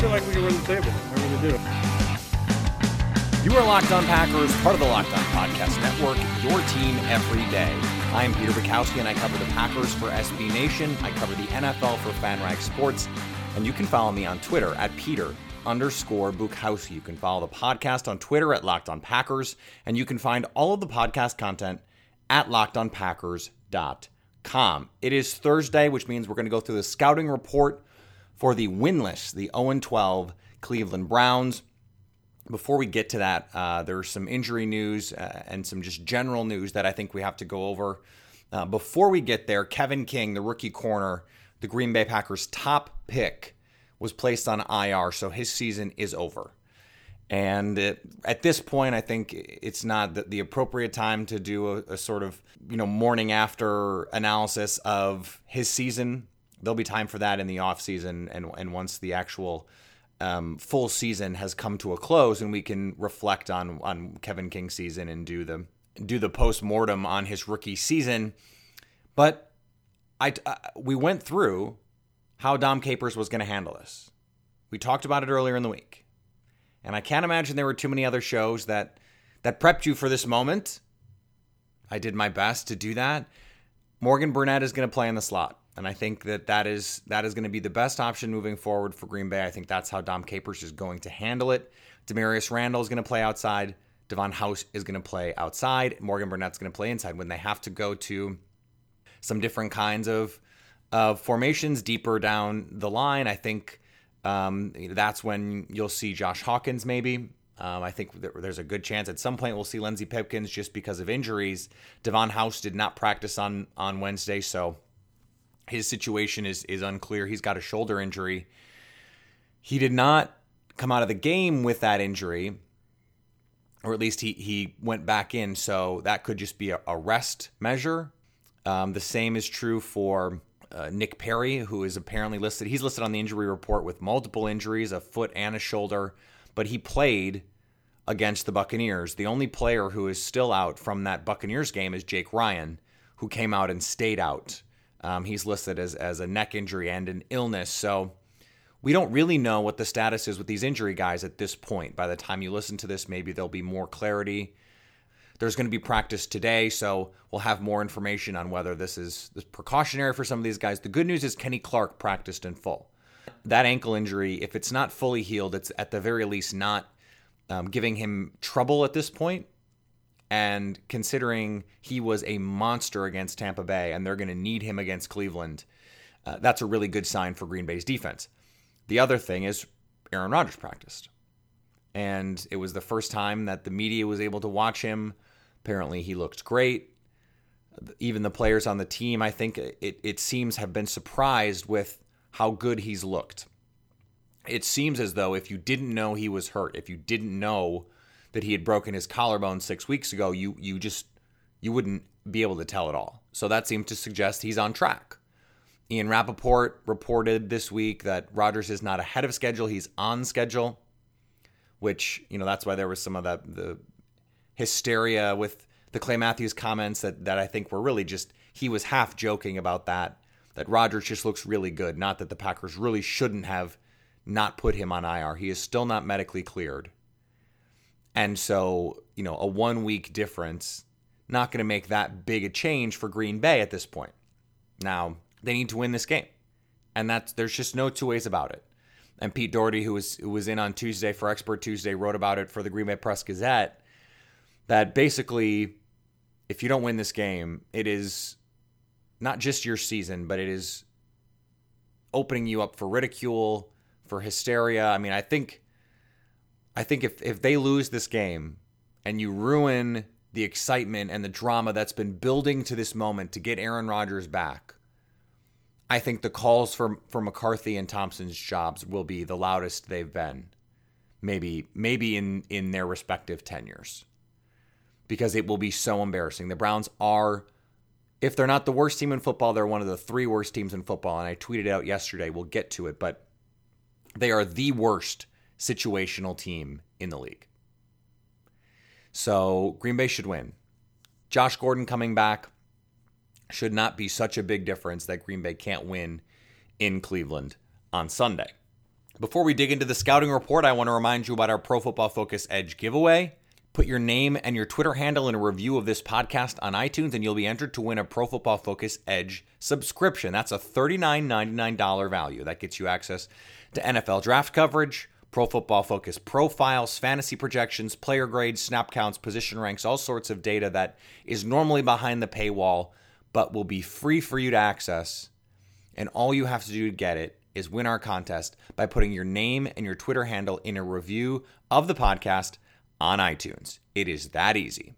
Feel like we can win the table. I really do. You are Locked On Packers, part of the Locked On Podcast Network, your team every day. I am Peter Bukowski, and I cover the Packers for SB Nation. I cover the NFL for FanRag Sports, and you can follow me on Twitter at Peter underscore Bukowski. You can follow the podcast on Twitter at Locked On Packers, and you can find all of the podcast content at LockedOnPackers.com. It is Thursday, which means we're going to go through the scouting report for the winless, the 0 12 Cleveland Browns before we get to that, uh, there's some injury news uh, and some just general news that I think we have to go over. Uh, before we get there, Kevin King, the rookie corner, the Green Bay Packers' top pick, was placed on IR, so his season is over. And it, at this point, I think it's not the, the appropriate time to do a, a, sort of you know morning after analysis of his season. There'll be time for that in the offseason and and once the actual um, full season has come to a close, and we can reflect on on Kevin King's season and do the do the post mortem on his rookie season. But I uh, we went through how Dom Capers was going to handle this. We talked about it earlier in the week, and I can't imagine there were too many other shows that that prepped you for this moment. I did my best to do that. Morgan Burnett is going to play in the slot. And I think that that is that is going to be the best option moving forward for Green Bay. I think that's how Dom Capers is going to handle it. Damarious Randall is going to play outside. Davon House is going to play outside. Morgan Burnett's going to play inside. When they have to go to some different kinds of of formations deeper down the line, I think um, that's when you'll see Josh Hawkins maybe. Um, I think there's a good chance at some point we'll see Lenzy Pipkins just because of injuries. Davon House did not practice on on Wednesday, so his situation is is unclear. He's got a shoulder injury. He did not come out of the game with that injury, or at least he he went back in. So that could just be a, a rest measure. Um, the same is true for uh, Nick Perry, who is apparently listed. He's listed on the injury report with multiple injuries, a foot and a shoulder, but he played against the Buccaneers. The only player who is still out from that Buccaneers game is Jake Ryan, who came out and stayed out um, he's listed as, as a neck injury and an illness. So we don't really know what the status is with these injury guys at this point. By the time you listen to this, maybe there'll be more clarity. There's going to be practice today, so we'll have more information on whether this is, precautionary for some of these guys. The good news is Kenny Clark practiced in full. That ankle injury, if it's not fully healed, it's at the very least not um, giving him trouble at this point. And considering he was a monster against Tampa Bay and they're going to need him against Cleveland, uh, that's a really good sign for Green Bay's defense. The other thing is Aaron Rodgers practiced. And it was the first time that the media was able to watch him. Apparently, he looked great. Even the players on the team, I think it, it seems, have been surprised with how good he's looked. It seems as though if you didn't know he was hurt, if you didn't know that he had broken his collarbone six weeks ago, you you just you wouldn't be able to tell at all. So that seemed to suggest he's on track. Ian Rapoport reported this week that Rodgers is not ahead of schedule; he's on schedule. Which you know that's why there was some of that the hysteria with the Clay Matthews comments that that I think were really just he was half joking about that that Rodgers just looks really good, not that the Packers really shouldn't have not put him on IR. He is still not medically cleared. And so, you know, a one week difference, not going to make that big a change for Green Bay at this point. Now, they need to win this game. And that's there's just no two ways about it. And Pete Dougherty, who was who was in on Tuesday for Expert Tuesday, wrote about it for the Green Bay Press Gazette. That basically, if you don't win this game, it is not just your season, but it is opening you up for ridicule, for hysteria. I mean, I think I think if, if they lose this game and you ruin the excitement and the drama that's been building to this moment to get Aaron Rodgers back, I think the calls for for McCarthy and Thompson's jobs will be the loudest they've been, maybe maybe in in their respective tenures, because it will be so embarrassing. The Browns are, if they're not the worst team in football, they're one of the three worst teams in football. And I tweeted out yesterday. We'll get to it, but they are the worst situational team in the league. So Green Bay should win. Josh Gordon coming back should not be such a big difference that Green Bay can't win in Cleveland on Sunday. Before we dig into the scouting report, I want to remind you about our Pro Football Focus Edge giveaway. Put your name and your Twitter handle in a review of this podcast on iTunes, and you'll be entered to win a Pro Football Focus Edge subscription. That's a $39.99 value. That gets you access to NFL draft coverage, Pro Football Focus profiles, fantasy projections, player grades, snap counts, position ranks, all sorts of data that is normally behind the paywall but will be free for you to access. And all you have to do to get it is win our contest by putting your name and your Twitter handle in a review of the podcast on iTunes. It is that easy.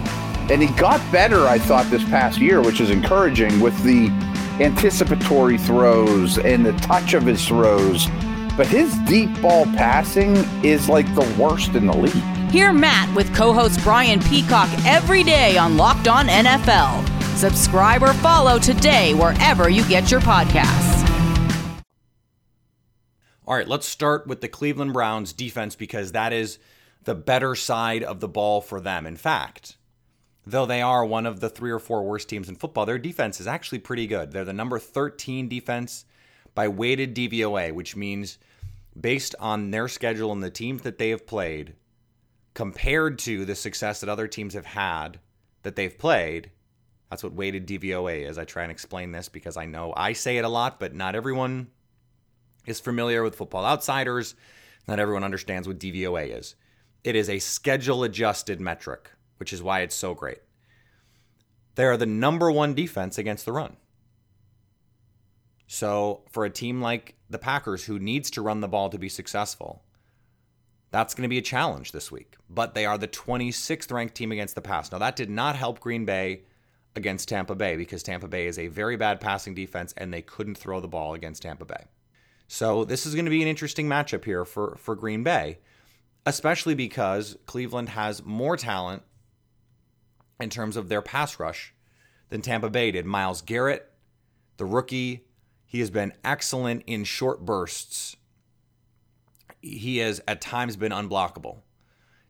and he got better, I thought, this past year, which is encouraging with the anticipatory throws and the touch of his throws. But his deep ball passing is like the worst in the league. Hear Matt with co host Brian Peacock every day on Locked On NFL. Subscribe or follow today wherever you get your podcasts. All right, let's start with the Cleveland Browns defense because that is the better side of the ball for them. In fact, though they are one of the three or four worst teams in football, their defense is actually pretty good. They're the number 13 defense by weighted DVOA, which means based on their schedule and the teams that they have played, compared to the success that other teams have had that they've played, that's what weighted DVOA is. I try and explain this because I know I say it a lot, but not everyone is familiar with Football Outsiders. Not everyone understands what DVOA is. It is a schedule adjusted metric, which is why it's so great. They are the number one defense against the run. So, for a team like the Packers, who needs to run the ball to be successful, that's going to be a challenge this week. But they are the 26th ranked team against the pass. Now, that did not help Green Bay against Tampa Bay because Tampa Bay is a very bad passing defense and they couldn't throw the ball against Tampa Bay. So this is going to be an interesting matchup here for, for Green Bay, especially because Cleveland has more talent in terms of their pass rush than Tampa Bay did. Myles Garrett, the rookie, he has been excellent in short bursts. He has at times been unblockable.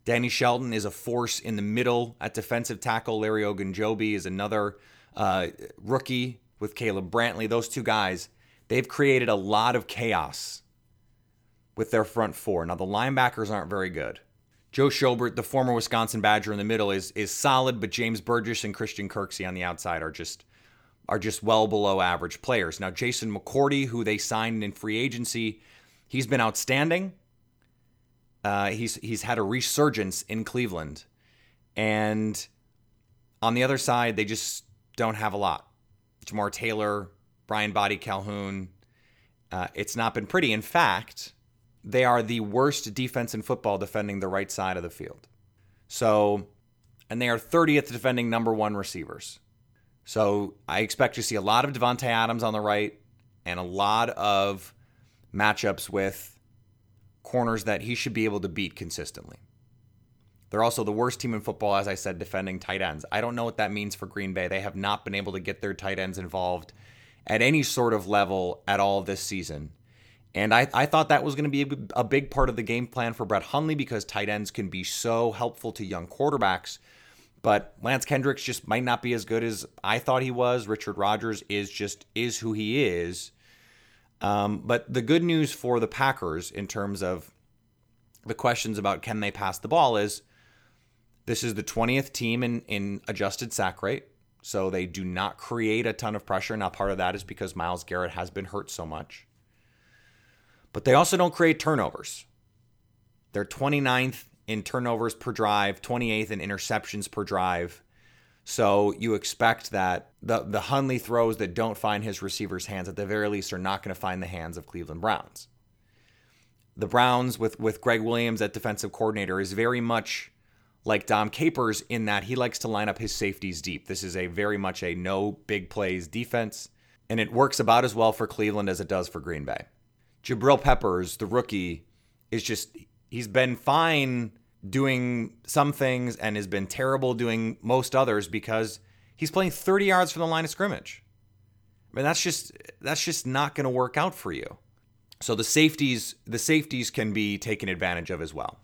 Danny Shelton is a force in the middle at defensive tackle. Larry Ogunjobi is another uh, rookie with Caleb Brantley. Those two guys, they've created a lot of chaos with their front four. Now, the linebackers aren't very good. Joe Schobert, the former Wisconsin Badger in the middle, is is solid, but James Burgess and Christian Kirksey on the outside are just are just well below average players. Now, Jason McCourty, who they signed in free agency, he's been outstanding. Uh, he's he's had a resurgence in Cleveland, and on the other side, they just don't have a lot. Jamar Taylor, Briean Boddy-Calhoun. Uh, it's not been pretty. In fact, they are the worst defense in football defending the right side of the field. So, and they are 30th defending number one receivers. So I expect to see a lot of Davante Adams on the right and a lot of matchups with corners that he should be able to beat consistently. They're also the worst team in football, as I said, defending tight ends. I don't know what that means for Green Bay. They have not been able to get their tight ends involved at any sort of level at all this season. And I, I thought that was going to be a big part of the game plan for Brett Hundley because tight ends can be so helpful to young quarterbacks. But Lance Kendricks just might not be as good as I thought he was. Richard Rodgers is just is who he is. Um, but the good news for the Packers in terms of the questions about can they pass the ball is this is the 20th team in, in adjusted sack rate. So they do not create a ton of pressure. Now, part of that is because Myles Garrett has been hurt so much. But they also don't create turnovers. They're 29th in turnovers per drive, 28th in interceptions per drive. So you expect that the the Hundley throws that don't find his receivers' hands at the very least are not going to find the hands of Cleveland Browns. The Browns with with Gregg Williams at defensive coordinator is very much like Dom Capers in that he likes to line up his safeties deep. This is a very much a no big plays defense, and it works about as well for Cleveland as it does for Green Bay. Jabril Peppers, the rookie, is just he's been fine doing some things and has been terrible doing most others because he's playing 30 yards from the line of scrimmage. I mean that's just that's just not going to work out for you. So the safeties the safeties can be taken advantage of as well.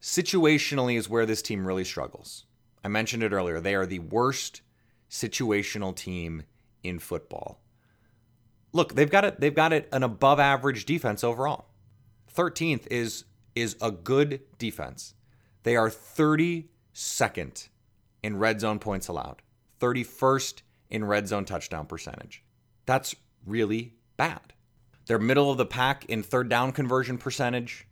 Situationally is where this team really struggles. I mentioned it earlier. They are the worst situational team in football look, they've got it. They've got it an above average defense overall. 13th is is a good defense. They are 32nd in red zone points allowed, 31st in red zone touchdown percentage. That's really bad. They're middle of the pack in third down conversion percentage,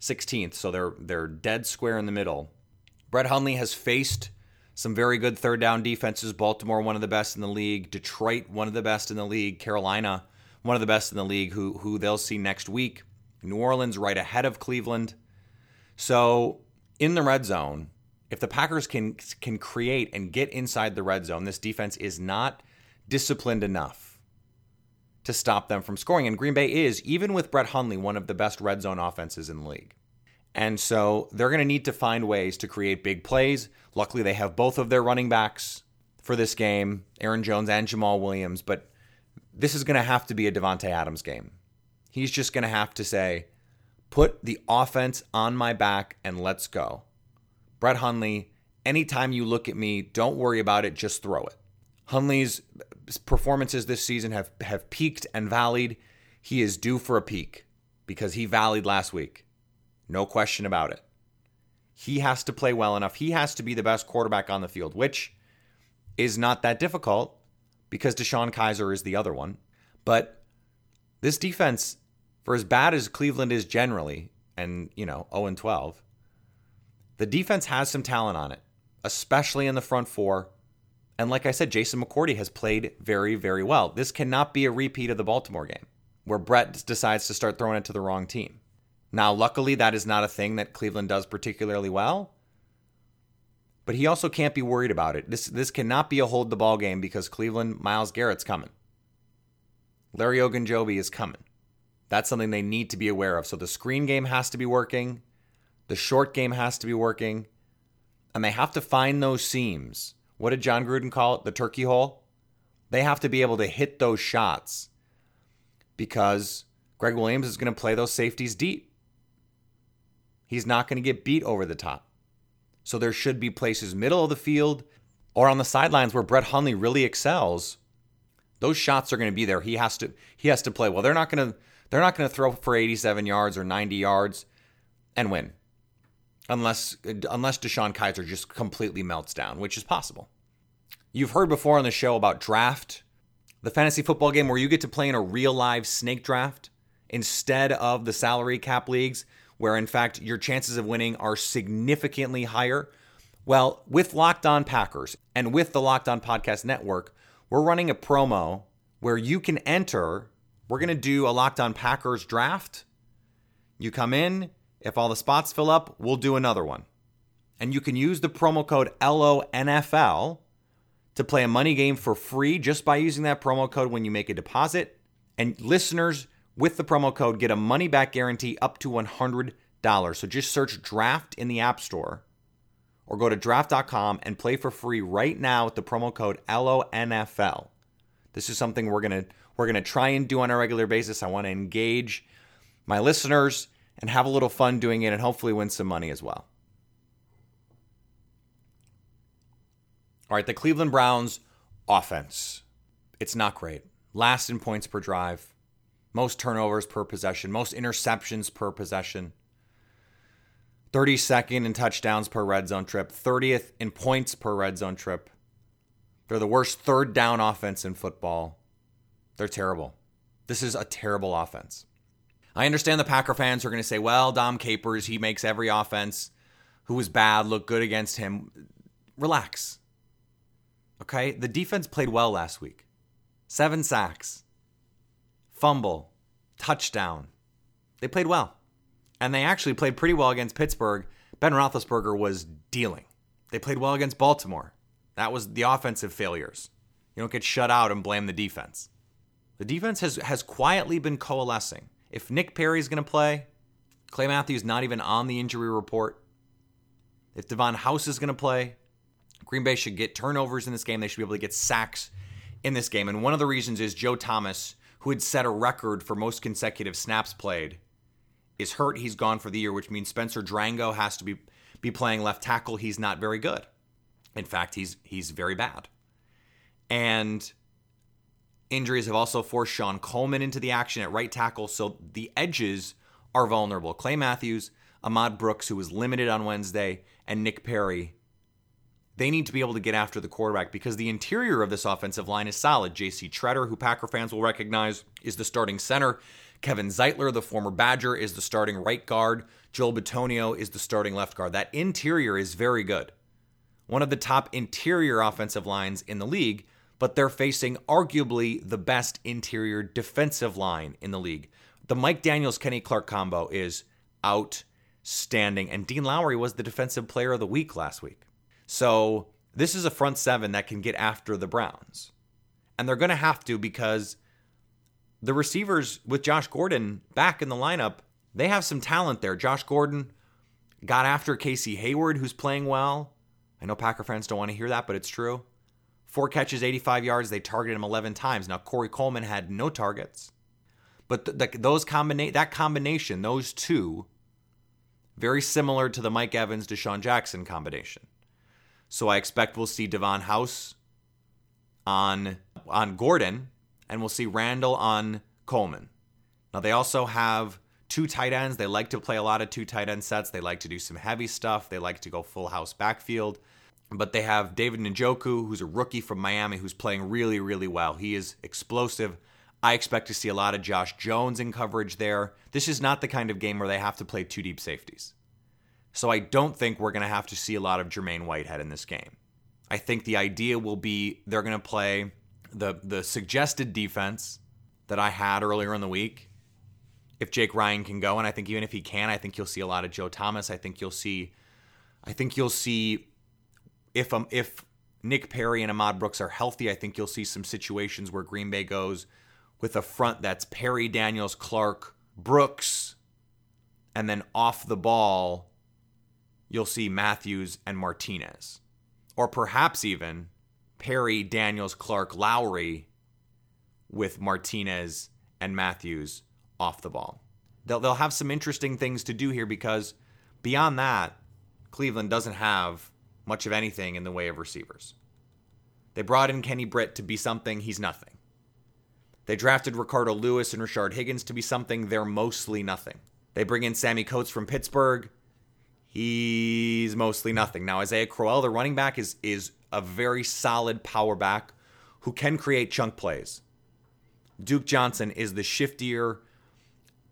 16th, so they're they're dead square in the middle. Brett Hundley has faced some very good third down defenses. Baltimore, one of the best in the league. Detroit, one of the best in the league. Carolina, one of the best in the league, who, who they'll see next week. New Orleans, right ahead of Cleveland. So in the red zone, if the Packers can can create and get inside the red zone, this defense is not disciplined enough to stop them from scoring. And Green Bay is, even with Brett Hundley, one of the best red zone offenses in the league. And so they're going to need to find ways to create big plays. Luckily, they have both of their running backs for this game, Aaron Jones and Jamaal Williams, but this is going to have to be a Davante Adams game. He's just going to have to say, put the offense on my back and let's go. Brett Hundley, anytime you look at me, don't worry about it, just throw it. Hundley's performances this season have, have peaked and valleyed. He is due for a peak because he valleyed last week. No question about it. He has to play well enough. He has to be the best quarterback on the field, which is not that difficult because DeShone Kizer is the other one. But this defense, for as bad as Cleveland is generally, and, you know, 0 and 12, the defense has some talent on it, especially in the front four. And like I said, Jason McCourty has played very, very well. This cannot be a repeat of the Baltimore game where Brett decides to start throwing it to the wrong team. Now, luckily, that is not a thing that Cleveland does particularly well. But he also can't be worried about it. This this cannot be a hold the ball game because Cleveland Myles Garrett's coming. Larry Ogunjobi is coming. That's something they need to be aware of. So the screen game has to be working, the short game has to be working, and they have to find those seams. What did Jon Gruden call it? The turkey hole. They have to be able to hit those shots because Gregg Williams is going to play those safeties deep. He's not going to get beat over the top. So there should be places middle of the field or on the sidelines where Brett Hundley really excels. Those shots are going to be there. He has to he has to play well. They're not going to they're not going to throw for 87 yards or 90 yards and win. Unless unless DeShone Kizer just completely melts down, which is possible. You've heard before on the show about draft, the fantasy football game where you get to play in a real live snake draft instead of the salary cap leagues where in fact your chances of winning are significantly higher. Well, with Locked On Packers and with the Locked On Podcast Network, we're running a promo where you can enter. We're going to do a Locked On Packers draft. You come in, if all the spots fill up, we'll do another one. And you can use the promo code LONFL to play a money game for free just by using that promo code when you make a deposit. And listeners with the promo code get a money back guarantee up to $100. So just search draft in the App Store or go to draft.com and play for free right now with the promo code LONFL. This is something we're going to we're going to try and do on a regular basis. I want to engage my listeners and have a little fun doing it and hopefully win some money as well. All right, the Cleveland Browns offense. It's not great. Last in points per drive, most turnovers per possession, most interceptions per possession. 32nd in touchdowns per red zone trip, 30th in points per red zone trip. They're the worst third down offense in football. They're terrible. This is a terrible offense. I understand the Packer fans are going to say, well, Dom Capers, he makes every offense who was bad look good against him. Relax. Okay? The defense played well last week. Seven sacks, fumble, touchdown. They played well. And they actually played pretty well against Pittsburgh. Ben Roethlisberger was dealing. They played well against Baltimore. That was the offensive failures. You don't get shut out and blame the defense. The defense has, has quietly been coalescing. If Nick Perry's going to play, Clay Matthews not even on the injury report. If Davon House is going to play, Green Bay should get turnovers in this game. They should be able to get sacks in this game. And one of the reasons is Joe Thomas, who had set a record for most consecutive snaps played, is hurt. He's gone for the year, which means Spencer Drango has to be be playing left tackle. He's not very good. In fact, he's he's very bad. And injuries have also forced Shon Coleman into the action at right tackle, so the edges are vulnerable. Clay Matthews, Ahmad Brooks, who was limited on Wednesday, and Nick Perry. They need to be able to get after the quarterback because the interior of this offensive line is solid. J.C. Tretter, who Packer fans will recognize, is the starting center. Kevin Zeitler, the former Badger, is the starting right guard. Joel Bitonio is the starting left guard. That interior is very good. One of the top interior offensive lines in the league, but they're facing arguably the best interior defensive line in the league. The Mike Daniels Kenny Clark combo is outstanding, and Dean Lowry was the defensive player of the week last week. So this is a front seven that can get after the Browns. And they're going to have to because the receivers with Josh Gordon back in the lineup, they have some talent there. Josh Gordon got after Casey Hayward, who's playing well. I know Packer fans don't want to hear that, but it's true. Four catches, 85 yards. They targeted him 11 times. Now Corey Coleman had no targets, but the, the, those combina- that combination, those two, very similar to the Mike Evans DeSean Jackson combination. So I expect we'll see Davon House on on Gordon, and we'll see Randall on Coleman. Now they also have two tight ends. They like to play a lot of two tight end sets. They like to do some heavy stuff. They like to go full house backfield. But they have David Njoku, who's a rookie from Miami, who's playing really, really well. He is explosive. I expect to see a lot of Josh Jones in coverage there. This is not the kind of game where they have to play two deep safeties. So I don't think we're going to have to see a lot of Jermaine Whitehead in this game. I think the idea will be they're going to play the the suggested defense that I had earlier in the week. If Jake Ryan can go, and I think even if he can, I think you'll see a lot of Joe Thomas. I think you'll see, I think you'll see if um if Nick Perry and Ahmad Brooks are healthy, I think you'll see some situations where Green Bay goes with a front that's Perry, Daniels, Clark, Brooks, and then off the ball you'll see Matthews and Martinez. Or perhaps even Perry, Daniels, Clark, Lowry with Martinez and Matthews off the ball. They'll, they'll have some interesting things to do here because Beyond that, Cleveland doesn't have much of anything in the way of receivers. They brought in Kenny Britt to be something, he's nothing. They drafted Ricardo Louis and Rashard Higgins to be something, they're mostly nothing. They bring in Sammie Coates from Pittsburgh. He's mostly nothing. Now Isaiah Crowell, the running back, is is a very solid power back who can create chunk plays. Duke Johnson is the shiftier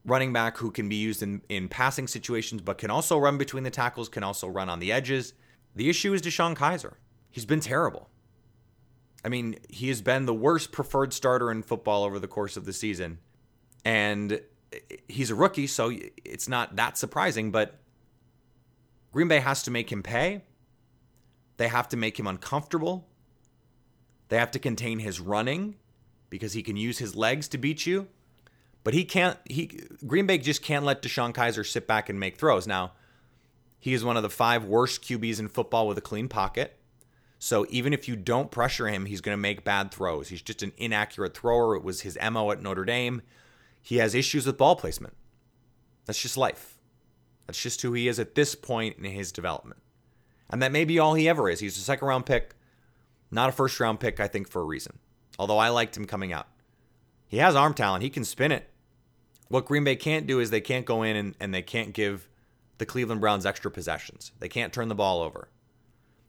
running back who can be used in, in passing situations, but can also run between the tackles, can also run on the edges. The issue is DeShone Kizer. He's been terrible. I mean, he has been the worst preferred starter in football over the course of the season. And he's a rookie, so it's not that surprising, but Green Bay has to make him pay. They have to make him uncomfortable. They have to contain his running because he can use his legs to beat you. But he can't he Green Bay just can't let DeShone Kizer sit back and make throws. Now, he is one of the five worst QBs in football with a clean pocket. So even if you don't pressure him, he's going to make bad throws. He's just an inaccurate thrower. It was his MO at Notre Dame. He has issues with ball placement. That's just life. That's just who he is at this point in his development. And that may be all he ever is. He's a second round pick, not a first round pick, I think, for a reason. Although I liked him coming out. He has arm talent, he can spin it. What Green Bay can't do is they can't go in and, and they can't give the Cleveland Browns extra possessions. They can't turn the ball over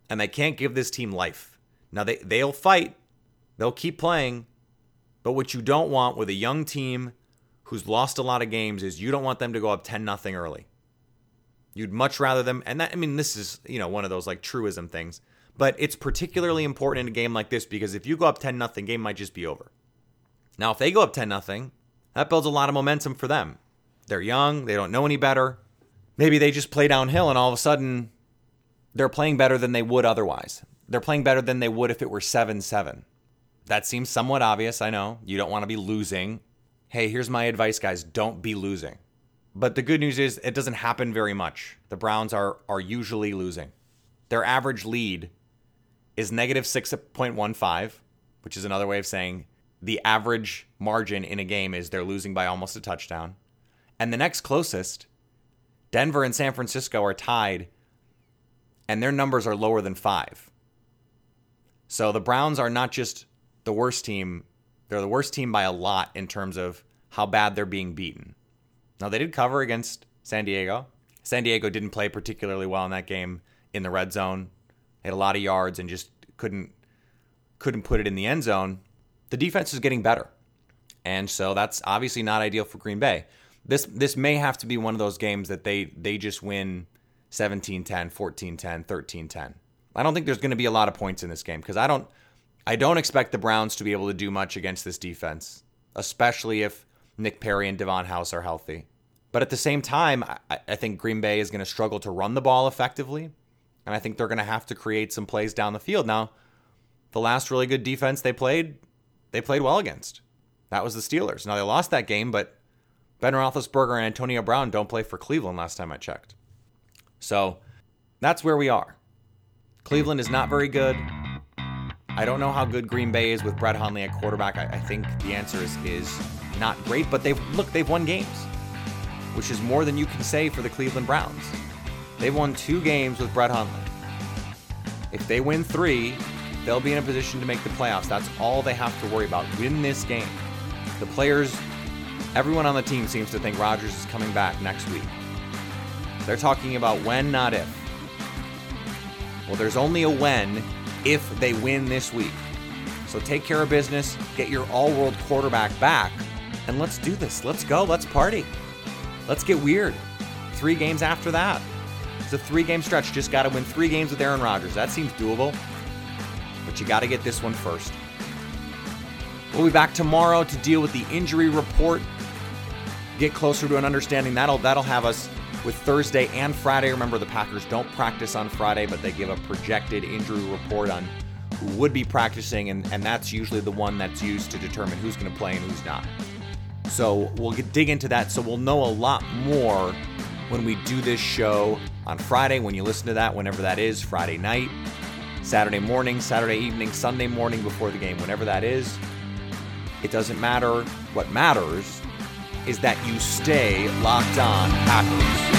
and they can't give this team life. Now they they'll fight, they'll keep playing, but what you don't want with a young team who's lost a lot of games is you don't want them to go up 10 nothing early. You'd much rather them and that I mean this is, you know, one of those like truism things, but it's particularly important in a game like this because if you go up 10 nothing, game might just be over. Now, if they go up 10 nothing, that builds a lot of momentum for them. They're young, they don't know any better. Maybe they just play downhill and all of a sudden they're playing better than they would otherwise. They're playing better than they would if it were 7 7. That seems somewhat obvious, I know. You don't want to be losing. Hey, here's my advice, guys don't be losing. But the good news is it doesn't happen very much. The Browns are, are usually losing. Their average lead is negative 6.15, which is another way of saying the average margin in a game is they're losing by almost a touchdown. And the next closest, Denver and San Francisco are tied and their numbers are lower than five. So the Browns are not just the worst team, they're the worst team by a lot in terms of how bad they're being beaten. Now, they did cover against San Diego. San Diego didn't play particularly well in that game in the red zone. Had a lot of yards and just couldn't couldn't put it in the end zone. The defense is getting better. And so that's obviously not ideal for Green Bay. This this may have to be one of those games that they they just win 17 10, 14 10, 13 10. I don't think there's going to be a lot of points in this game because I don't I don't expect the Browns to be able to do much against this defense, especially if Nick Perry and Davon House are healthy. But at the same time, I, I think Green Bay is going to struggle to run the ball effectively, and I think they're going to have to create some plays down the field. Now, the last really good defense they played, they played well against. That was the Steelers. Now they lost that game, but Ben Roethlisberger and Antonio Brown don't play for Cleveland last time I checked. So that's where we are. Cleveland is not very good. I don't know how good Green Bay is with Brett Hundley at quarterback. I, I think the answer is is not great, but they've look, they've won games, which is more than you can say for the Cleveland Browns. They've won two games with Brett Hundley. If they win three, they'll be in a position to make the playoffs. That's all they have to worry about. Win this game. The players, everyone on the team seems to think Rodgers is coming back next week. They're talking about when, not if. Well, there's only a when if they win this week. So take care of business, get your all world quarterback back, and let's do this. Let's go. Let's party. Let's get weird. Three games after that. It's a three game stretch. Just got to win three games with Aaron Rodgers. That seems doable. But you got to get this one first. We'll be back tomorrow to deal with the injury report. Get closer to an understanding. That'll that'll have us with Thursday and Friday. Remember, the Packers don't practice on Friday, but they give a projected injury report on who would be practicing, and, and that's usually the one that's used to determine who's going to play and who's not. So we'll get, dig into that. So we'll know a lot more when we do this show on Friday. When you listen to that, whenever that is, Friday night, Saturday morning, Saturday evening, Sunday morning before the game, whenever that is. It doesn't matter. What matters is that you stay locked on Packers.